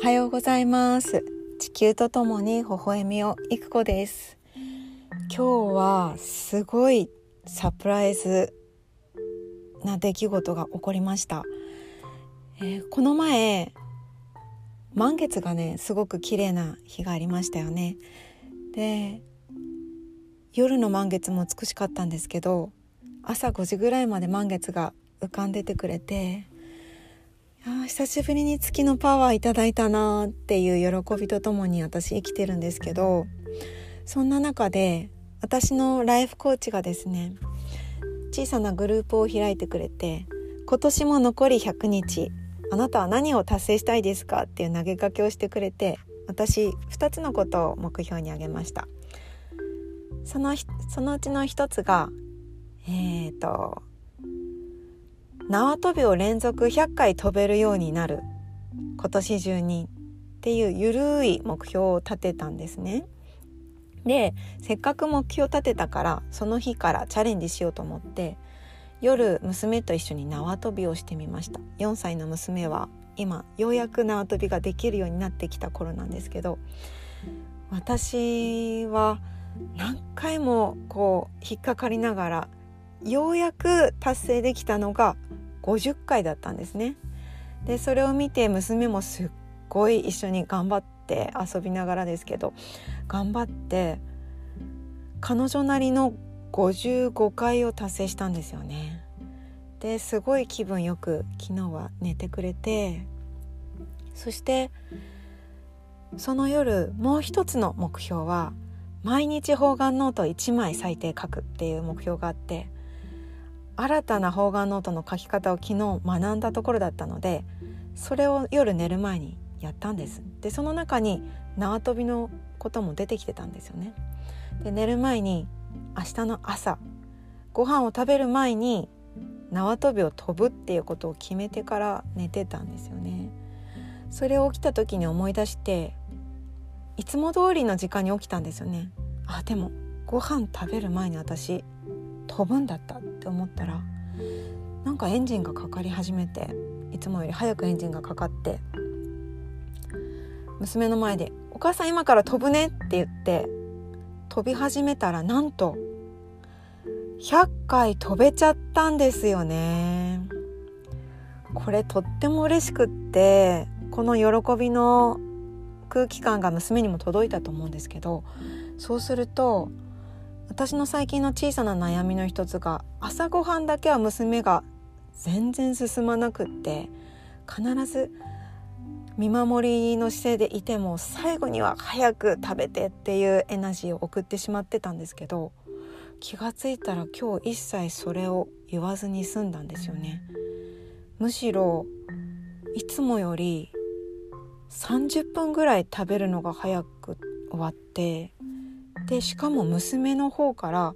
おはようございます。地球とともに微笑みをいく子です。今日はすごいサプライズな出来事が起こりました、えー、この前満月がねすごく綺麗な日がありましたよね。で夜の満月も美しかったんですけど朝5時ぐらいまで満月が浮かんでてくれて久しぶりに月のパワーいただいたなっていう喜びとともに私生きてるんですけどそんな中で私のライフコーチがですね小さなグループを開いてくれて今年も残り100日あなたは何を達成したいですかっていう投げかけをしてくれて私2つのことを目標に挙げました。そのそのうちの1つがえっ、ー、と縄跳びを連続100回飛べるようになる今年中にっていうゆるい目標を立てたんですね。でせっかく目標を立てたからその日からチャレンジしようと思って夜娘と一緒に縄跳びをしてみました4歳の娘は今ようやく縄跳びができるようになってきた頃なんですけど私は何回もこう引っかかりながらようやく達成できたのが50回だったんですね。でそれを見て娘もすっごい一緒に頑張って遊びながらですけど頑張って彼女なりの55回を達成したんですよね。ですごい気分よく昨日は寝てくれてそしてその夜もう一つの目標は毎日方眼ノート1枚最低書くっていう目標があって新たな方眼ノートの書き方を昨日学んだところだったのでそれを夜寝る前にやったんです。でその中に縄跳びのことも出てきてたんですよね。で寝る前に明日の朝ご飯を食べる前に縄跳びを飛ぶっていうことを決めてから寝てたんですよね。それを起きた時に思い出していつも通りの時間に起きたんですよね。あでもご飯食べる前に私飛ぶんだったって思ったらなんかエンジンがかかり始めていつもより早くエンジンがかかって娘の前で「お母さん今から飛ぶね」って言って飛び始めたらなんと100回飛べちゃったんですよね。これとっても嬉しくってこの喜びの空気感が娘にも届いたと思うんですけどそうすると私の最近の小さな悩みの一つが朝ごはんだけは娘が全然進まなくって必ず見守りの姿勢でいても最後には早く食べてっていうエナジーを送ってしまってたんですけど気がついたら今日一切それを言わずに済んだんですよね。むしろいつもより30分ぐらい食べるのが早く終わってでしかも娘の方から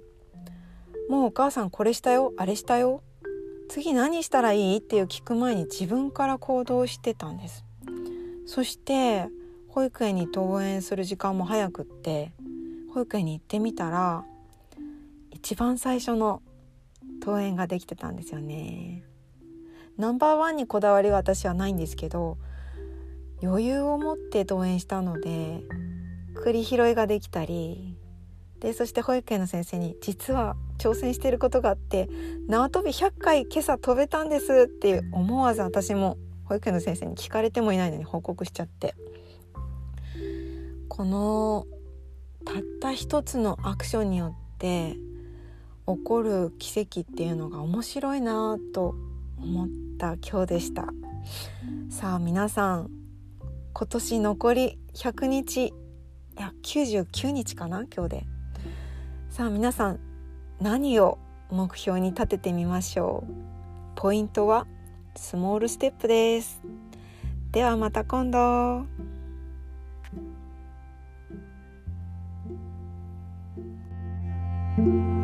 「もうお母さんこれしたよあれしたよ次何したらいい?」っていう聞く前に自分から行動してたんですそして保育園に登園する時間も早くって保育園に行ってみたら一番最初の登園ができてたんですよねナンバーワンにこだわりは私はないんですけど余裕を持って登園したので栗拾いができたりでそして保育園の先生に「実は挑戦していることがあって縄跳び100回今朝飛べたんです」って思わず私も保育園の先生に聞かれてもいないのに報告しちゃって。このたった一つのアクションによって起こる奇跡っていうのが面白いなと思った今日でした。さあ皆さん今年残り100日いや99日かな今日で。さあ皆さん何を目標に立ててみましょう？ポイントはスモールステップです。ではまた今度「